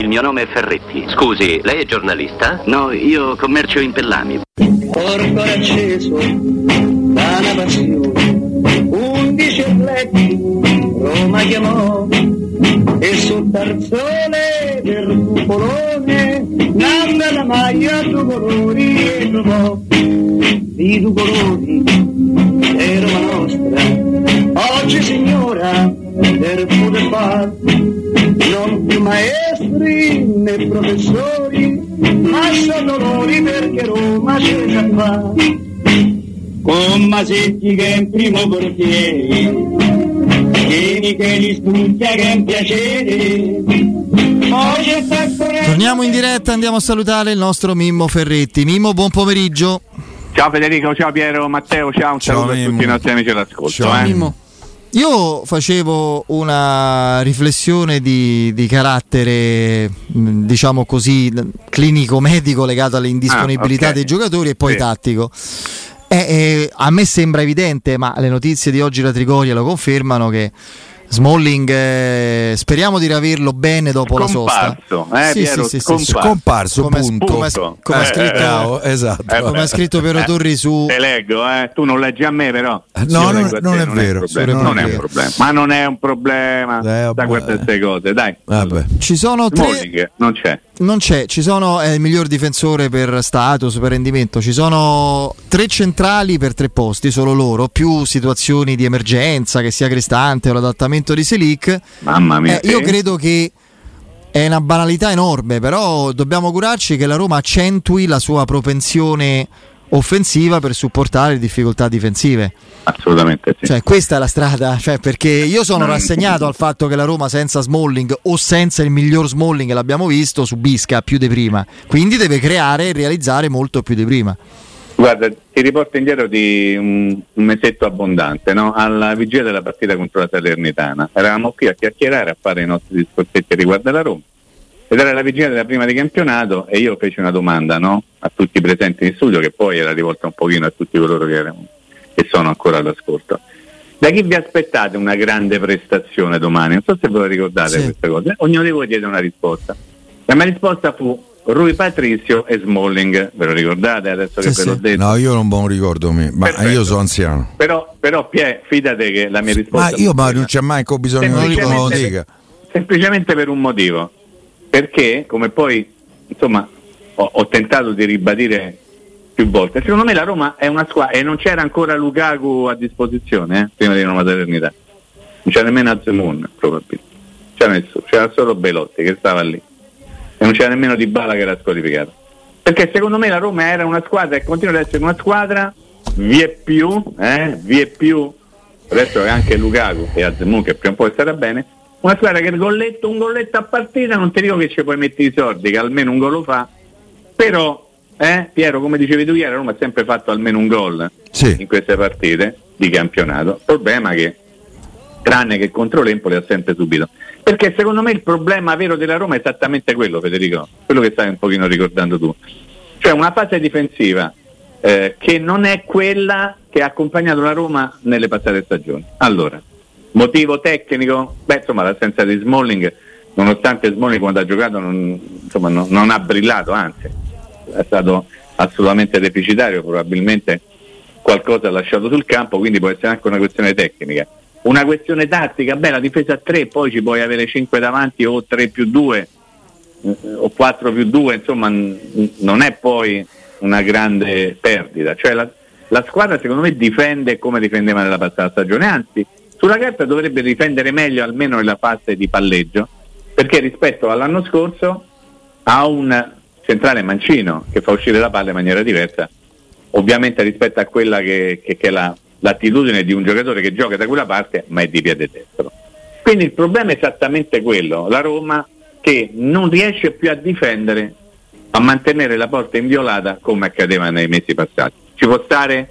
Il mio nome è Ferretti. Scusi, lei è giornalista? No, io commercio in pellami. Porto acceso da una passione, undici atleti Roma chiamò e sul tarzone del cupolone nanda la maglia due colori e trovò di due colori è Roma nostra oggi signora per poter far non più maestri né professori ma sono dolori perché Roma c'è già fa con Masetti che è in primo portiere Vieni che li studia che è un piacere Poi c'è Taccorelli Torniamo in diretta, andiamo a salutare il nostro Mimmo Ferretti. Mimmo, buon pomeriggio. Ciao Federico, ciao Piero, Matteo, ciao, un Ciao, saluto a Mimmo. tutti i nostri amici all'ascolto. Ciao, eh. Mimmo. Io facevo una riflessione di, di carattere, mh, diciamo così, clinico-medico legato all'indisponibilità Ah, ok. dei giocatori e poi Sì. tattico. Eh, eh, a me sembra evidente, ma le notizie di oggi da Trigoria lo confermano, che Smalling eh, speriamo di riaverlo bene dopo la sosta. Scomparso, eh, Piero, scomparso. Scomparso, Come- punto. come- come ha Eh, scritto- eh, Bravo, esatto. Eh, come ha scritto Piero Eh, Torri su Te leggo, eh. tu non leggi a me però. No, non- a te, non è vero. Sulle non è un problema. Ma non è un problema Eh, da vabbè. guardare queste cose, dai. Vabbè. ci sono tre, Smalling, non c'è. Non c'è, ci sono, è il miglior difensore per status, per rendimento, ci sono tre centrali per tre posti, solo loro, più situazioni di emergenza, che sia Cristante o l'adattamento di Selic. Mamma mia. Eh, io credo che è una banalità enorme, però dobbiamo curarci che la Roma accentui la sua propensione offensiva per supportare le difficoltà difensive. Assolutamente sì. Cioè, questa è la strada, cioè, perché io sono Mm. rassegnato al fatto che la Roma senza Smalling o senza il miglior Smalling che l'abbiamo visto subisca più di prima. Quindi deve creare e realizzare molto più di prima. Guarda, ti riporto indietro di un, un mesetto abbondante, no? alla vigilia della partita contro la Salernitana. Eravamo qui a chiacchierare, a fare i nostri discorsetti riguardo alla Roma. Ed era la vigilia della prima di campionato e io feci una domanda no? a tutti i presenti in studio, che poi era rivolta un pochino a tutti coloro che, erano, che sono ancora all'ascolto. Da chi vi aspettate una grande prestazione domani? Non so se ve lo ricordate Sì. queste cose. Ognuno di voi diede una risposta. La mia risposta fu Rui Patrizio e Smalling. Ve lo ricordate adesso che Sì, ve l'ho detto? No, io non buon ricordo me, ma Perfetto. io sono anziano. Però, però Pie, fidate che la mia Ma risposta... io ma non c'è mai bisogno di me lo Semplicemente- dica. Semplicemente per un motivo. Perché, come poi, insomma, ho, ho tentato di ribadire più volte, secondo me la Roma è una squadra, e non c'era ancora Lukaku a disposizione, eh, prima di Roma Paternità. Non c'era nemmeno Azemun, probabilmente. C'era nessuno, c'era solo Belotti che stava lì. E non c'era nemmeno Di Bala che era squalificato. Perché secondo me la Roma era una squadra e continua ad essere una squadra, vi è più, eh, vi è più, adesso anche Lukaku e Azemun che prima o poi starà bene, una squadra che il golletto, un golletto a partita, non ti dico che ci puoi mettere i soldi, che almeno un gol lo fa, però, eh, Piero, come dicevi tu ieri, la Roma ha sempre fatto almeno un gol Sì. in queste partite di campionato. Il problema che, tranne che contro l'Empoli, ha sempre subito. Perché secondo me il problema vero della Roma è esattamente quello, Federico, quello che stai un pochino ricordando tu. Cioè una fase difensiva eh, che non è quella che ha accompagnato la Roma nelle passate stagioni. Allora, motivo tecnico? Beh, insomma, l'assenza di Smalling, nonostante Smalling quando ha giocato non, insomma, non- non ha brillato, anzi, è stato assolutamente deficitario, probabilmente qualcosa ha lasciato sul campo, quindi può essere anche una questione tecnica. Una questione tattica, beh, la difesa a 3, poi ci puoi avere 5 davanti o 3 più 2 eh, o 4 più 2, insomma, n- non è poi una grande perdita. Cioè la, la squadra secondo me difende come difendeva nella passata stagione, anzi sulla carta dovrebbe difendere meglio almeno nella fase di palleggio, perché rispetto all'anno scorso ha un centrale mancino che fa uscire la palla in maniera diversa, ovviamente rispetto a quella che, che- che è la- l'attitudine di un giocatore che gioca da quella parte ma è di piede destro. Quindi il problema è esattamente quello, la Roma che non riesce più a difendere, a mantenere la porta inviolata come accadeva nei mesi passati. Ci può stare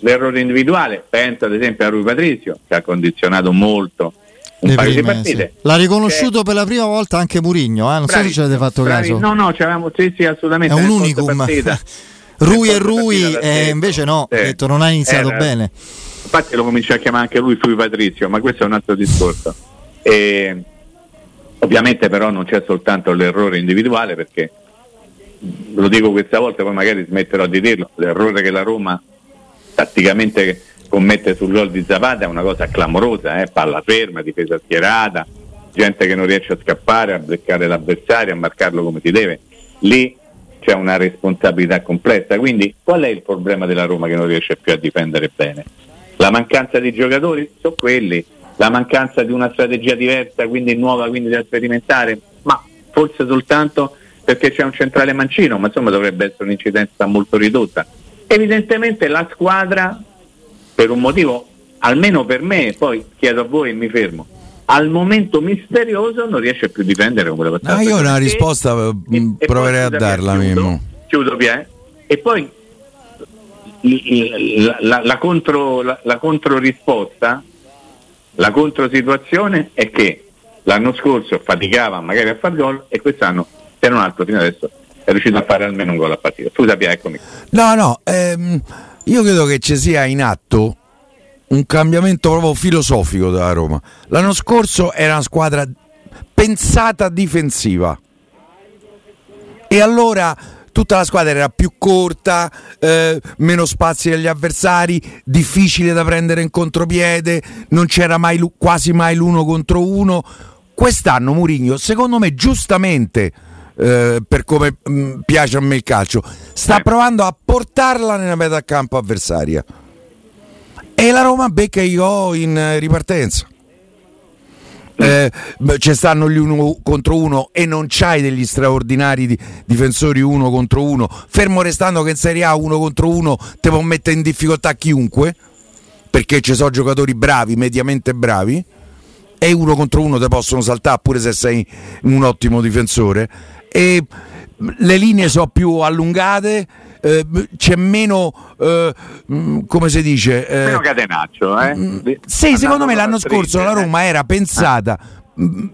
l'errore individuale, penso ad esempio a Rui Patrizio che ha condizionato molto un Le paio di prime, partite. sì. L'ha riconosciuto Che- per la prima volta anche Murigno, eh? non so Bravi- se ci avete fatto bravi- caso. No, no, c'avevamo sì, sì, È assolutamente. un nel post unicum. Rui e Rui, eh, invece no, ha Sì. detto non ha iniziato Era- bene. Infatti lo comincia a chiamare anche lui Fui Patrizio, ma questo è un altro discorso. E, ovviamente però non c'è soltanto l'errore individuale perché lo dico questa volta, poi magari smetterò di dirlo, l'errore che la Roma tatticamente commette sul gol di Zapata è una cosa clamorosa, eh? palla ferma, difesa schierata, gente che non riesce a scappare, a beccare l'avversario, a marcarlo come si deve. Lì c'è una responsabilità complessa. Quindi qual è il problema della Roma che non riesce più a difendere bene? La mancanza di giocatori? Sono quelli. La mancanza di una strategia diversa, quindi nuova, quindi da sperimentare? Ma forse soltanto perché c'è un centrale mancino, ma insomma dovrebbe essere un'incidenza molto ridotta. Evidentemente la squadra, per un motivo, almeno per me, poi chiedo a voi e mi fermo, al momento misterioso non riesce più a difendere come la No, passata. io una risposta eh, e- e proverei a darla, Mimmo. Chiudo, Pie. E poi la, la- la contro, la, la controrisposta, la controsituazione è che l'anno scorso faticava magari a far gol e quest'anno se non altro fino adesso è riuscito a fare almeno un gol a partita. Scusa Pia, eccomi. No, no, ehm, io credo che ci sia in atto un cambiamento proprio filosofico della Roma. L'anno scorso era una squadra pensata difensiva e allora tutta la squadra era più corta, eh, meno spazi agli avversari, difficile da prendere in contropiede, non c'era mai quasi mai l'uno contro uno. Quest'anno Murigno, secondo me giustamente, eh, per come mh, piace a me il calcio, sta Eh. provando a portarla nella metà campo avversaria. E la Roma becca i gol in eh, ripartenza. Eh, ci stanno gli uno contro uno e non c'hai degli straordinari di- difensori uno contro uno. Fermo restando che in Serie A uno contro uno te può mettere in difficoltà chiunque, perché ci sono giocatori bravi, mediamente bravi, e uno contro uno te possono saltare pure se sei un ottimo difensore. E le linee sono più allungate, eh, c'è meno, eh, mm, come si dice... eh, Meno catenaccio, eh? Di- sì, secondo me l'anno a scorso la Roma era pensata, mh,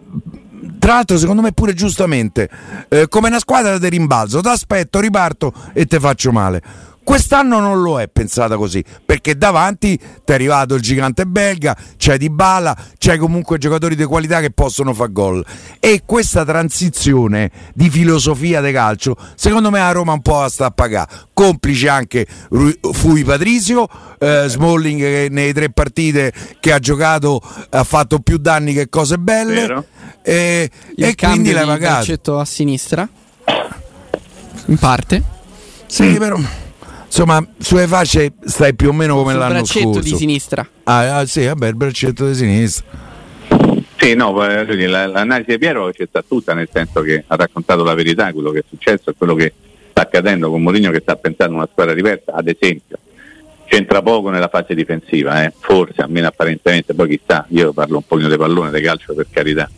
tra l'altro secondo me pure giustamente, eh, come una squadra di rimbalzo, ti aspetto, riparto e te faccio male. Quest'anno non lo è pensata così, perché davanti ti è arrivato il gigante belga, c'è Di Bala, c'è comunque giocatori di qualità che possono far gol. E questa transizione di filosofia di calcio, secondo me a Roma un po' la sta a pagare. Complice anche Fui Patrizio, eh, Smalling che nelle tre partite che ha giocato ha fatto più danni che cose belle. Vero. E, Il e quindi di pagato. braccetto a sinistra. In parte. Sì, però insomma, sulle facce stai più o meno come Sul l'anno braccetto scorso. di sinistra. Ah, ah, sì, vabbè, il braccetto di sinistra. Sì, no, la- l'analisi di Piero c'è sta tutta, nel senso che ha raccontato la verità, quello che è successo e quello che sta accadendo con Mourinho che sta pensando a una squadra diversa, ad esempio. C'entra poco nella fase difensiva, eh, forse, almeno apparentemente, poi chissà, io parlo un pochino di pallone, di calcio per carità.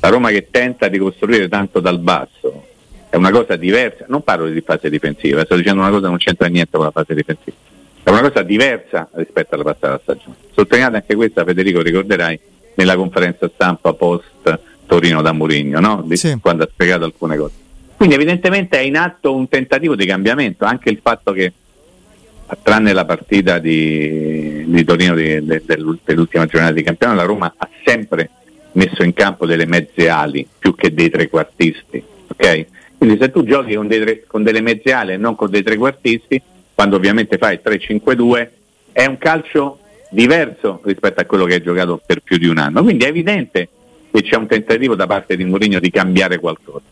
La Roma che tenta di costruire tanto dal basso è una cosa diversa, non parlo di fase difensiva, sto dicendo una cosa che non c'entra niente con la fase difensiva, è una cosa diversa rispetto alla passata stagione. Sottolineate anche questa, Federico, ricorderai, nella conferenza stampa post Torino da Mourinho, no? Sì. quando ha spiegato alcune cose. Quindi evidentemente è in atto un tentativo di cambiamento, anche il fatto che tranne la partita di, di Torino di- de- dell'ul- dell'ultima giornata di campionato, la Roma ha sempre messo in campo delle mezze ali più che dei trequartisti. ok? Quindi se tu giochi con, dei con delle mezze ali e non con dei trequartisti, quando ovviamente fai il 3-5-2, è un calcio diverso rispetto a quello che hai giocato per più di un anno. Quindi è evidente che c'è un tentativo da parte di Mourinho di cambiare qualcosa.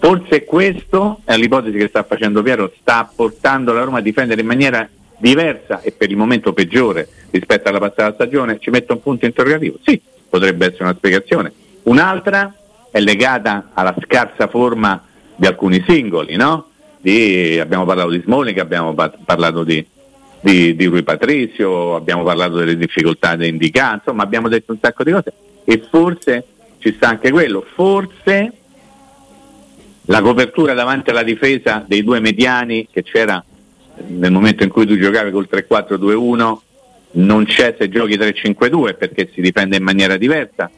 Forse questo è l'ipotesi che sta facendo Piero, sta portando la Roma a difendere in maniera diversa e per il momento peggiore rispetto alla passata stagione. Ci metto un punto interrogativo? Sì, potrebbe essere una spiegazione. Un'altra è legata alla scarsa forma di alcuni singoli, no? Di- abbiamo parlato di Smalling, abbiamo pa- parlato di, di, di Rui Patrizio, abbiamo parlato delle difficoltà di Indica, insomma abbiamo detto un sacco di cose e forse ci sta anche quello, forse la copertura davanti alla difesa dei due mediani che c'era nel momento in cui tu giocavi col 3-4-2-1 non c'è se giochi 3-5-2 perché si difende in maniera diversa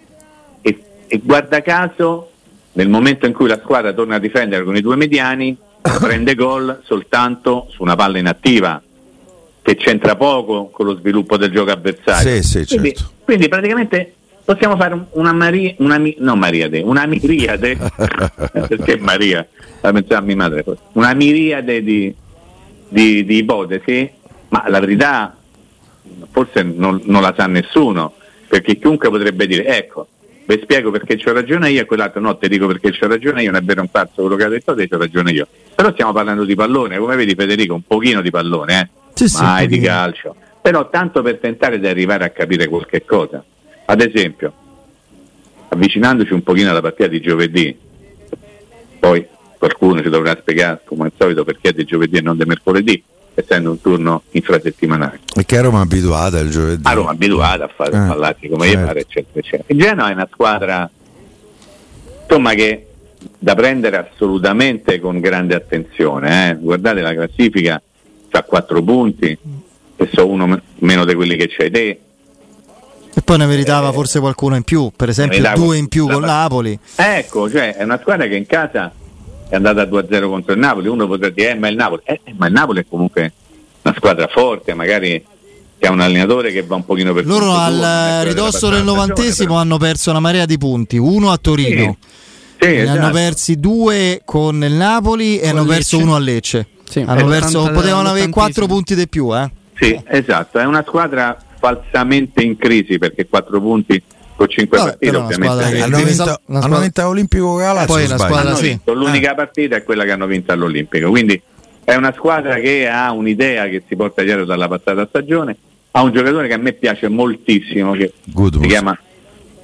e, e guarda caso nel momento in cui la squadra torna a difendere con i due mediani prende gol soltanto su una palla inattiva che c'entra poco con lo sviluppo del gioco avversario. Sì, sì, quindi, certo. quindi praticamente possiamo fare un- una, mari- una, no, Mariade, una miriade, perché Maria, la pensavo a mia madre, una miriade di, di- di ipotesi, ma la verità forse non, non la sa nessuno, perché chiunque potrebbe dire, ecco, vi spiego perché c'ho ragione io e quell'altro no, ti dico perché c'ho ragione io, non è vero un pazzo quello che ha detto te, c'ho ragione io. Però stiamo parlando di pallone, come vedi Federico, un pochino di pallone, eh? Sì, sì, mai un di calcio. Però tanto per tentare di arrivare a capire qualche cosa. Ad esempio, avvicinandoci un pochino alla partita di giovedì, poi qualcuno ci dovrà spiegare come al solito perché è di giovedì e non di mercoledì, essendo un turno infrasettimanale. Perché a Roma è abituata il giovedì. A Roma è abituata a fare Eh, pallati come certo. gli pare, eccetera, eccetera. Il Genoa è una squadra insomma che da prendere assolutamente con grande attenzione. eh. Guardate la classifica, ha 4 punti, e so uno me- meno di quelli che c'hai te. E poi ne meritava forse qualcuno in più, per esempio Eh, due in più la con Napoli. Ecco, cioè è una squadra che in casa è andata a 2-0 contro il Napoli. Uno potrà dire, eh, ma il Napoli, eh, eh, ma il Napoli è comunque una squadra forte, magari che ha un allenatore che va un pochino per Loro al ridosso del novantesimo però- hanno perso una marea di punti, uno a Torino, Sì, ne hanno esatto. persi due con il Napoli e Con hanno perso Lecce. uno a Lecce. Sì, hanno perso, 80 potevano avere. 4 punti di più, eh. Sì, esatto, è una squadra falsamente in crisi perché 4 punti con 5 Vabbè, partite ovviamente squadra hanno vinto, hanno squadra- vinto l'Olimpico Galazzo. Poi una squadra- hanno sì. vinto. L'unica partita è quella che hanmo vinto all'Olimpico, quindi è una squadra che ha un'idea che si porta dietro dalla passata stagione, ha un giocatore che a me piace moltissimo, che Gudmunds. si chiama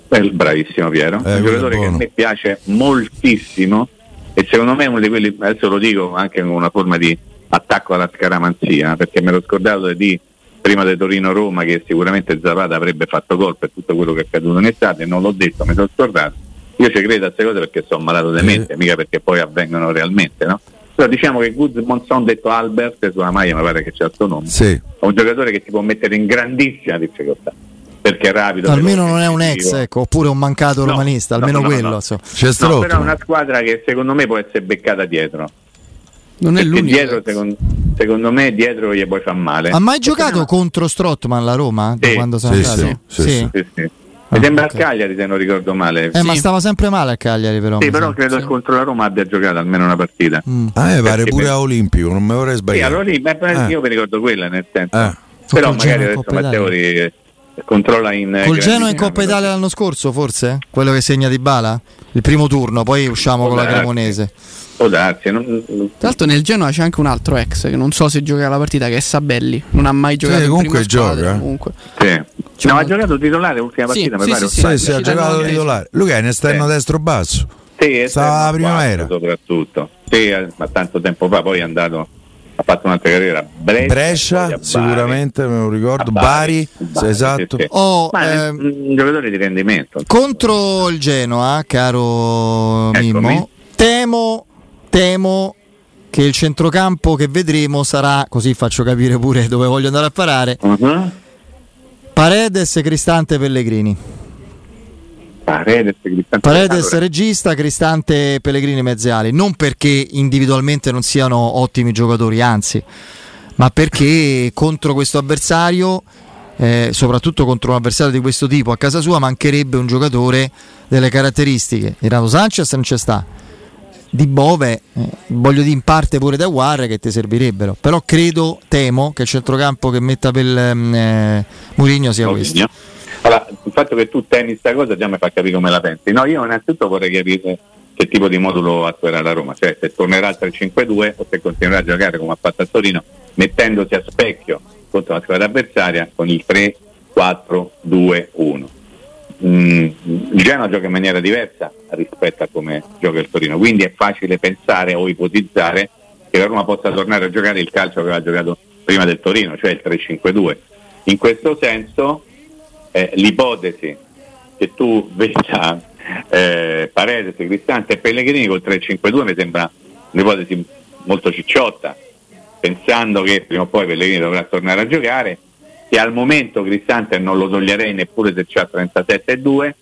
eh, bravissimo Piero, Eh, un giocatore che a me piace moltissimo e secondo me è uno di quelli, adesso lo dico anche con una forma di attacco alla scaramanzia, perché me l'ho scordato di prima di Torino-Roma che sicuramente Zapata avrebbe fatto gol per tutto quello che è accaduto in estate, non l'ho detto, mi sono scordato. Io ci credo a queste cose perché sono malato di mente, mica perché poi avvengono realmente, no? Però diciamo che Gudmundsson detto Albert sulla maglia mi pare che c'è il suo nome Sì. è un giocatore che ti può mettere in grandissima difficoltà perché è rapido Almeno non è un ex, ecco, oppure un mancato No, romanista, no, almeno no, quello. no. insomma. C'è No, però è una squadra che secondo me può essere beccata dietro Non è l'unico. dietro secondo, secondo me dietro gli puoi far male Ha mai giocato no- contro Strottman la Roma? Da Sì. quando sono Sì, andato? sì, sì, sì. sì, sì. Ah, mi sembra ok. al Cagliari se non ricordo male Eh, ma stava sempre male a Cagliari però. sì, però sembra. credo che contro la Roma abbia giocato almeno una partita Mm. A me pare Perché pure per- a Olimpico, non mi vorrei sì, sbagliare. allora lì, beh, Eh. io mi ricordo quella nel senso Eh. però Col magari adesso Matteo ri- controlla in eh, Col Genoa in Coppa Italia l'anno scorso, forse? Quello che segna di Bala? Il primo turno, poi usciamo Può con la darsi. Cremonese. può darsi non- Tra l'altro nel Genoa c'è anche un altro ex che non so se gioca la partita che è Sabelli, non ha mai giocato in comunque prima squadra, gioca, eh. Comunque. sì. C'è no, ha giocato titolare l'ultima Sì, partita mi sì, pare o sì, sì. Sì, sì, ha giocato titolare. Lui è in esterno Sì. destro basso. Sì, Stava esterno primavera. soprattutto. Sì, ma tanto tempo fa poi è andato, ha fatto un'altra carriera Brescia, Brescia, Bari. sicuramente, me lo ricordo. Bari, Bari, esatto. sì, sì. Oh, ehm, un giocatore di rendimento. Contro il Genoa, caro Eccomi. Mimmo, temo, temo che il centrocampo che vedremo sarà, così faccio capire pure dove voglio andare a parare, Mhm. Paredes, Cristante, Pellegrini. Paredes, Cristante Paredes regista, Cristante, Pellegrini mezziali. Non perché individualmente non siano ottimi giocatori, anzi, ma perché contro questo avversario, eh, soprattutto contro un avversario di questo tipo, a casa sua mancherebbe un giocatore delle caratteristiche. Renato Sanchez non c'è sta. Di Bove, eh, voglio dire in parte pure da Guarre che ti servirebbero. Però credo, temo che il centrocampo che metta per eh, Murigno sia questo. Allora, il fatto che tu temi questa cosa già mi fa capire come la pensi. No, io innanzitutto vorrei capire che tipo di modulo attuerà la Roma, cioè se tornerà al 3-5-2 o se continuerà a giocare come ha fatto a Torino, mettendosi a specchio contro la squadra avversaria con il 3-4-2-1. Mm, il Genoa gioca in maniera diversa rispetto a come gioca il Torino, quindi è facile pensare o ipotizzare che la Roma possa tornare a giocare il calcio che aveva giocato prima del Torino, cioè il 3-5-2. In questo senso eh, l'ipotesi che tu veda eh, Paredes, Cristante e Pellegrini col 3-5-2 mi sembra un'ipotesi molto cicciotta, pensando che prima o poi Pellegrini dovrà tornare a giocare, che al momento Cristante non lo toglierei neppure se c'ha 37-2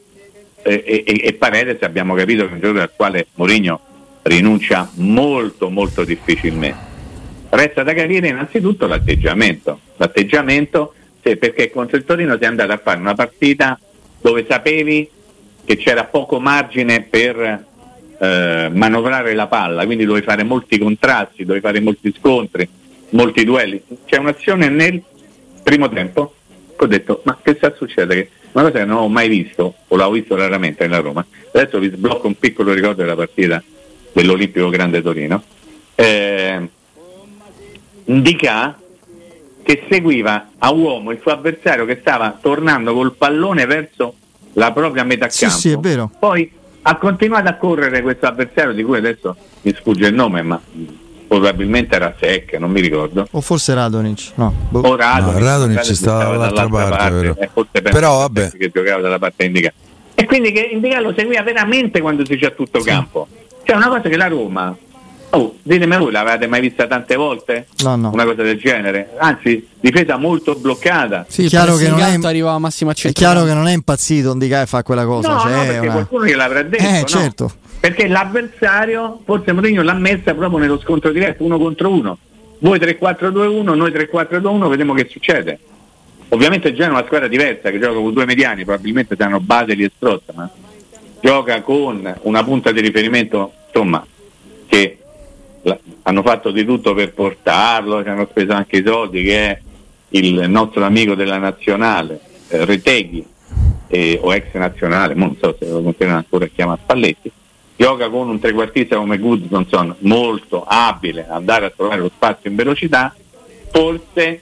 eh, e, e, e Paredes abbiamo capito che è un giocatore al quale Mourinho rinuncia molto molto difficilmente. Resta da capire innanzitutto l'atteggiamento, l'atteggiamento se perché contro il Torino sei andato a fare una partita dove sapevi che c'era poco margine per eh, manovrare la palla, quindi dovevi fare molti contrasti, dovevi fare molti scontri, molti duelli. C'è un'azione nel primo tempo ho detto ma che sta succedendo? Una cosa che non ho mai visto, o l'ho visto raramente nella Roma, adesso vi sblocco un piccolo ricordo della partita dell'Olimpico Grande Torino. Eh, Indica che seguiva a uomo il suo avversario che stava tornando col pallone verso la propria metà Sì, campo. sì, è vero. Poi ha continuato a correre questo avversario di cui adesso mi sfugge il nome, ma probabilmente era Sec, non mi ricordo. O forse Radonic. No. boh. O Radonic, No, Radonic stava dall'altra parte, vero. e forse penso Però, che vabbè. che giocava dalla parte indica. E quindi che Indica lo seguiva veramente quando si c'è a tutto campo. Cioè una cosa che la Roma, oh, ditemi voi, l'avete mai vista tante volte? No, no. Una cosa del genere? Anzi, difesa molto bloccata. Sì, chiaro che non è- arriva a massima È chiaro che non è impazzito Indica e fa quella cosa. No, cioè, no, è perché una- qualcuno gliel'avrà detto. Eh, no? certo. Perché l'avversario, forse Mourinho l'ha messa proprio nello scontro diretto, uno contro uno. Voi 3-4-2-1, noi 3-4-2-1, vediamo che succede. Ovviamente Genoa è una squadra diversa che gioca con due mediani, probabilmente saranno Baseli e Strotta, ma gioca con una punta di riferimento, insomma, che hanno fatto di tutto per portarlo, ci hanno speso anche i soldi, che è il nostro amico della nazionale, eh, Reteghi, eh, o ex nazionale, non so se lo continuano ancora a chiamare Spalletti, gioca con un trequartista come Gudjonsson molto abile a andare a trovare lo spazio in velocità, forse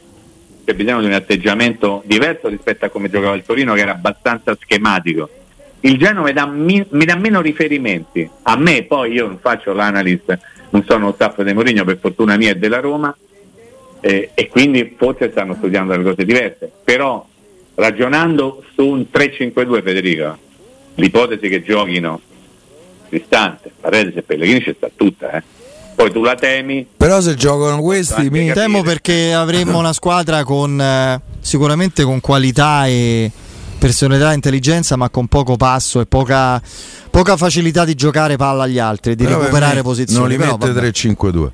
c'è bisogno di un atteggiamento diverso rispetto a come giocava il Torino che era abbastanza schematico. Il Genoa mi dà, mi- mi dà meno riferimenti, a me poi io non faccio l'analista, non sono staff di Mourinho per fortuna mia e della Roma eh, e quindi forse stanno studiando delle cose diverse, però ragionando su un 3-5-2 Federico, l'ipotesi che giochino Cristante, Paredes e Pellegrini ci sta tutta, eh. poi tu la temi, Però se giocano questi, Anche mi... Temo perché avremmo una squadra con eh, sicuramente con qualità e personalità e intelligenza, ma con poco passo e poca, poca facilità di giocare palla agli altri, di però per recuperare me posizioni. Non li Però, mette vabbè. 3-5-2,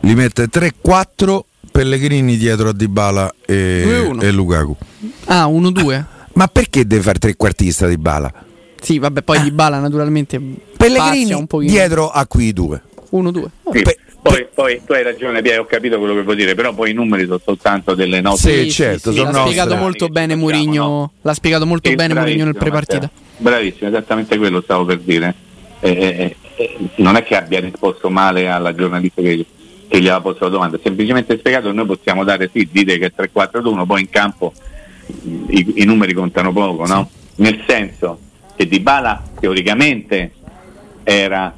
li mette 3-4 Pellegrini dietro a Dybala e, 2-1. e Lukaku. Ah, 1-2. Ma perché deve fare trequartista Dybala? Sì, vabbè, poi di Bala naturalmente Pellegrini un pochino. dietro a quei due. 1-2. Sì, Pe- poi, poi tu hai ragione Piero, ho capito quello che vuoi dire, però poi i numeri sono soltanto delle note. Sì, certo, sono l'ha nostre. spiegato molto bene Mourinho. no? L'ha spiegato molto Sì, bene Mourinho nel prepartita. Matteo. Bravissimo, esattamente quello stavo per dire. Eh, eh, eh, non è che abbia risposto male alla giornalista che, che gli aveva posto la domanda, semplicemente spiegato che noi possiamo dare sì, dite che è 3-4-2-1, poi in campo i, i numeri contano poco, no? Nel senso che Dybala teoricamente era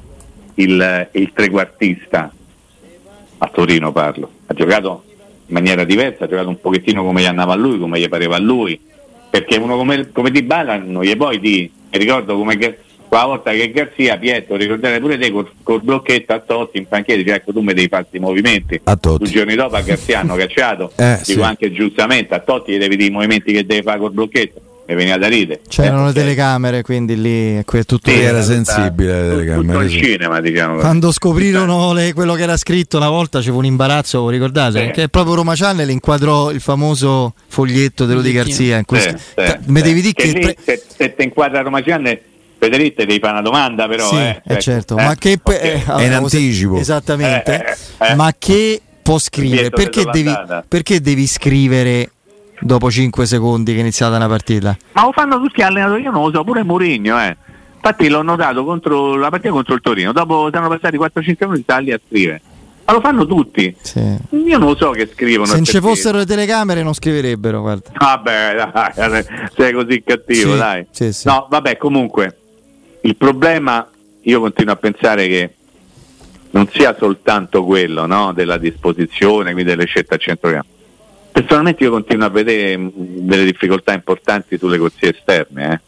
il, il trequartista a Torino parlo, ha giocato in maniera diversa, ha giocato un pochettino come gli andava a lui, come gli pareva a lui, perché uno come, come Dybala non gli puoi di mi ricordo come quella volta che Garzia, Pietro, ricordate pure te col, col blocchetto a Totti in panchina, dice ecco tu mi devi fare questi movimenti. A Totti. Due giorni dopo a Garzia hanno cacciato, Eh, dico sì. anche giustamente, a Totti gli devi dire i movimenti che deve fare col blocchetto, mi veniva da ridere. C'erano Eh, le telecamere, quindi lì è tutto Sì, era sensibile tutto telecamere, il sì. cinema, diciamo. Quando scoprirono le- quello che era scritto una volta c'era un imbarazzo, ricordate? Sì. Che proprio Roma Channel inquadrò il famoso foglietto dello Di Garzia. In questo. Sì, sì, Ta- sì. mi devi dire che, lì, pre- se, se ti inquadra Roma Gianne, Federico devi fare una domanda però. Sì, eh, eh, certo, eh, ma che pe- ok. eh, È in allora, anticipo. Esattamente. Eh, eh, eh. Ma che può scrivere? Perché devi, perché devi scrivere dopo 5 secondi che è iniziata una partita? Ma lo fanno tutti gli allenatori, io non lo so, pure Mourinho, eh. Infatti l'ho notato contro la partita contro il Torino, dopo sono passati 4-5 minuti sta lì a scrivere. Ma lo fanno tutti. Sì. Io non lo so che scrivono. Se non ci fossero le telecamere non scriverebbero, guarda. Vabbè, dai, sei così cattivo, Sì, dai. sì. No, vabbè, comunque, il problema, io continuo a pensare che non sia soltanto quello, no, della disposizione, quindi delle scelte a centrocampo. Personalmente io continuo a vedere mh, delle difficoltà importanti sulle corsie esterne,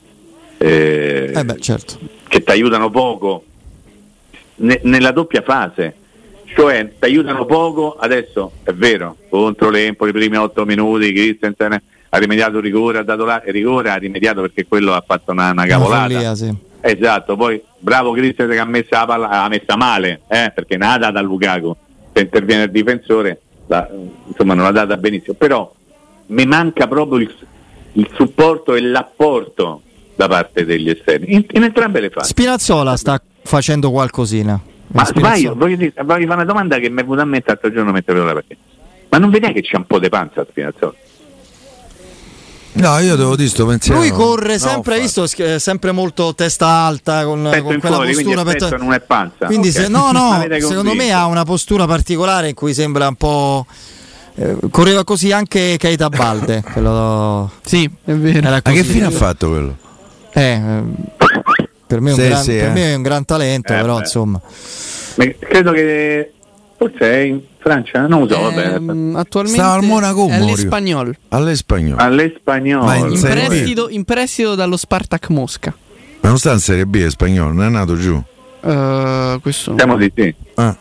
eh. eh, Eh beh, certo. che ti aiutano poco ne- nella doppia fase. Cioè ti aiutano poco, adesso è vero, contro l'Empoli, i primi otto minuti, Christensen ha rimediato rigore, ha dato la, rigore, ha rimediato perché quello ha fatto una, una cavolata. follia, sì. Esatto, poi bravo Christensen che ha messa la palla, ha messa male, eh, perché non l'ha data a Lukaku, se interviene il difensore, la- insomma non l'ha data benissimo, però mi manca proprio il, il supporto e l'apporto da parte degli esterni, in, in entrambe le fasi. Spinazzola sta facendo qualcosina. Ma sbaglio, voglio, dire, voglio fare una domanda che mi è venuta a mente l'altro giorno mentre vedevo la partita. Ma non vedi che c'è un po' di panza a Spinazzola? No, io devo dire sto pensiero. Lui corre No, sempre, hai infatti. visto, sch- sempre molto testa alta con, con quella fuori, postura. petto- non è panza. Quindi Ok. se- no, no, secondo me ha una postura particolare in cui sembra un po'. eh, correva così anche Keita Balde. quello- Sì, è vero. Ma che fine ha fatto quello? Eh, ehm, per me, è un, Sì, gran, sì, per eh. me è un gran talento, Eh, però beh. insomma. Ma credo che forse è in Francia, non lo so, vabbè. Ehm, attualmente Stava al Monaco, all'Espagnol. All'espagnolo. Ma in prestito, in prestito dallo Spartak Mosca. Ma non sta in Serie B, è spagnolo, non è nato giù. Eh, questo Siamo di sì. Ah,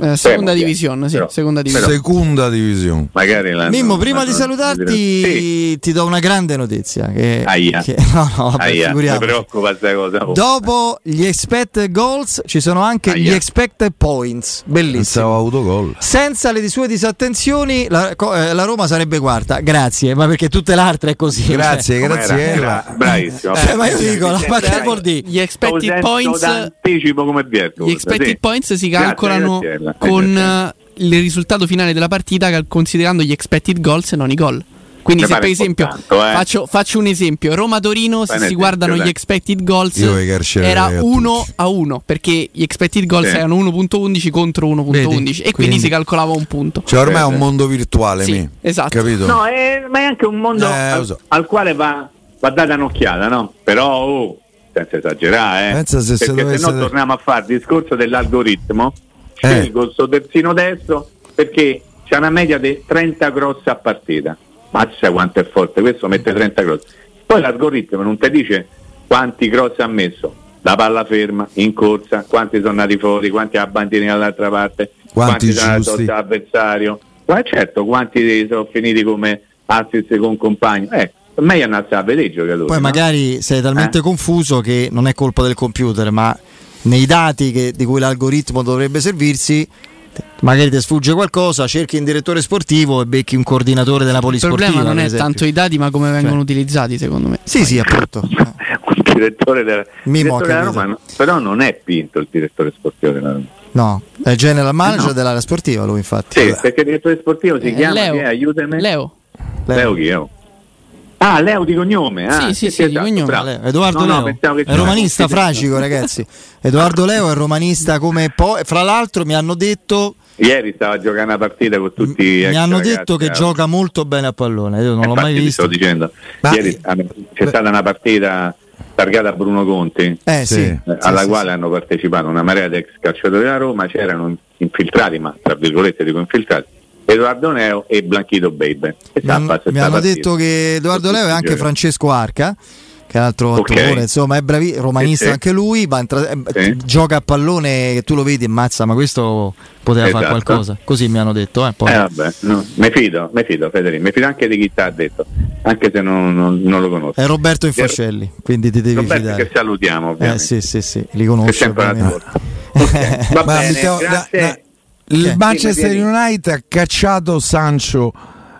eh, seconda divisione, sì, però- seconda divisione. seconda divisione. Magari Mimmo, prima di salutarti, Sì. ti do una grande notizia. Che, Aia. che- no, no, vabbè, Aia, mi preoccupa questa cosa. oh. Dopo gli expected goals ci sono anche Aia. gli expected points. Bellissimo. Autogol. Senza le sue disattenzioni, la, eh, la Roma sarebbe quarta. Grazie, ma perché tutte le altre è così. Grazie, Com'era? grazie. Era- Eva. Bravissimo. cioè. Eh, ma io dico, la- ma che Dai. vuol dire? Gli expected points come. Gli expected points si Grazie, calcolano grazie, Con eh, il risultato finale della partita considerando gli expected goals e non i gol. Quindi se per esempio eh. faccio, faccio un esempio, Roma-Torino se un si guardano gli expected goals era a 1 tutti. a 1 perché gli expected goals Sì. erano 1.11 contro 1.11 Vedi? e quindi, Quindi- si calcolava un punto. Cioè ormai è un mondo virtuale, Sì, mi. esatto. Capito? No, è- ma è anche un mondo Eh, al, so. al quale va, va data un'occhiata, no? Però, oh, senza esagerare, eh. Pensa se se se no torniamo a fare il discorso dell'algoritmo. Scelgo il suo terzino destro perché c'è una media di 30 cross a partita. Mazza quanto è forte, questo mette 30 cross. Poi l'algoritmo non ti dice quanti cross ha messo, la palla ferma, in corsa, quanti sono andati fuori, quanti ha bandini dall'altra parte, Quanti sono andati giusti. sotto l'avversario. Ma certo, quanti sono finiti come assist con compagno. Eh, per me è andare a vedere i giocatori. Poi no? magari sei talmente Eh? confuso che non è colpa del computer, ma nei dati che- di cui l'algoritmo dovrebbe servirsi, magari ti sfugge qualcosa, cerchi un direttore sportivo e becchi un coordinatore della Il polisportiva. problema non è tanto i dati ma come vengono Cioè. utilizzati secondo me. Sì, sì, appunto. un direttore della, Mimo, direttore della. Roma, però non è Pinto il direttore sportivo della Roma. No, è general manager No. dell'area sportiva lui infatti. Sì, perché il direttore sportivo si Eh, chiama Leo. chi è? aiutami. Leo. Leo chi è? Ah, Leo di cognome. Ah, Sì, sì, sì, di cognome. bravo. Leo. Edoardo No, no, Leo che è romanista fragico ragazzi Edoardo Leo è romanista come poi fra l'altro mi hanno detto Ieri stava giocando una partita con tutti gli mi hanno ragazzi, detto che eh. gioca molto bene a pallone io non l'ho Infatti mai visto sto dicendo. Ma- Ieri c'è stata una partita targata a Bruno Conti. eh sì, Sì. eh, Sì, alla sì, quale sì. hanno partecipato una marea di ex calciatori della Roma, c'erano infiltrati, ma tra virgolette dico infiltrati, Edoardo Neo e Blanchito Bebe. E mi hanno, fare mi detto che Edoardo Con Leo è anche. Francesco Arca che è un altro attore insomma è bravi romanista Sì, sì. anche lui tra- eh, Sì. gioca a pallone che tu lo vedi e mazza ma questo poteva fare Esatto. qualcosa così mi hanno detto eh, poi. Eh vabbè, no, mi fido, mi fido Federico, mi fido anche di chi ti ha detto, anche se non, non- non lo conosco. è Roberto Infascelli quindi ti devi Roberto fidare che salutiamo eh ovviamente. sì sì sì li Che conosco sempre la ovviamente. Ok, Va Ma bene, mettiamo- grazie. na- na- il Che? Manchester United ha cacciato Sancho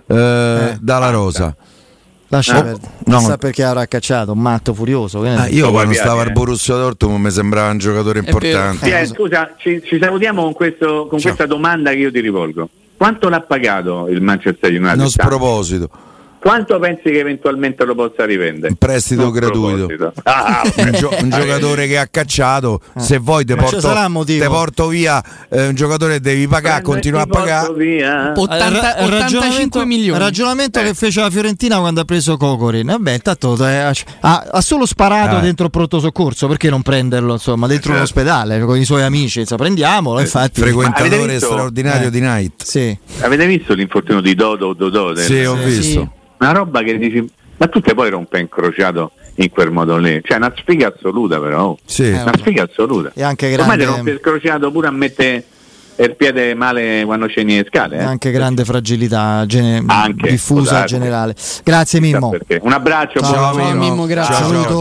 eh, dalla rosa. lascia Ah, perdere no. chissà perché avrà cacciato un matto furioso Ah, io Lo quando stavo al eh. Borussia Dortmund mi sembrava un giocatore importante. Sì, eh, scusa, ci, ci salutiamo con, questo- con questa domanda che io ti rivolgo. Quanto l'ha pagato il Manchester United? Uno Tanto. sproposito, Quanto pensi che eventualmente lo possa rivendere? un prestito Non gratuito. Ah, Un, gio- un giocatore che ha cacciato, se vuoi te porto, te porto via eh, un giocatore che devi pagare, continua a pagare. Via. Ottanta- Il ra- il 85 ragionamento- milioni. Il ragionamento Eh. che fece la Fiorentina quando ha preso Cocorin. Vabbè, intanto eh, ha, ha solo sparato Eh. dentro il pronto soccorso, perché non prenderlo insomma dentro Certo. l'ospedale con i suoi amici? Insomma, prendiamolo, infatti. Frequentatore straordinario Eh. di Night. Sì. Avete visto l'infortunio di Dodo Dodò? Sì, ho Sì, visto. Una roba che dici, ma tu te poi rompe incrociato in quel modo lì. Cioè una sfiga assoluta però. Sì. Eh, Una sfiga assoluta. E anche Ormai grande, ti rompi il crociato pure a mettere il piede male quando scendi le scale. Eh? anche grande fragilità gene- Anche, diffusa può darsi. generale. Grazie Mimmo. Un abbraccio, Ciao, buon Ciao, lavoro. Mimmo, grazie. Ciao, ciao.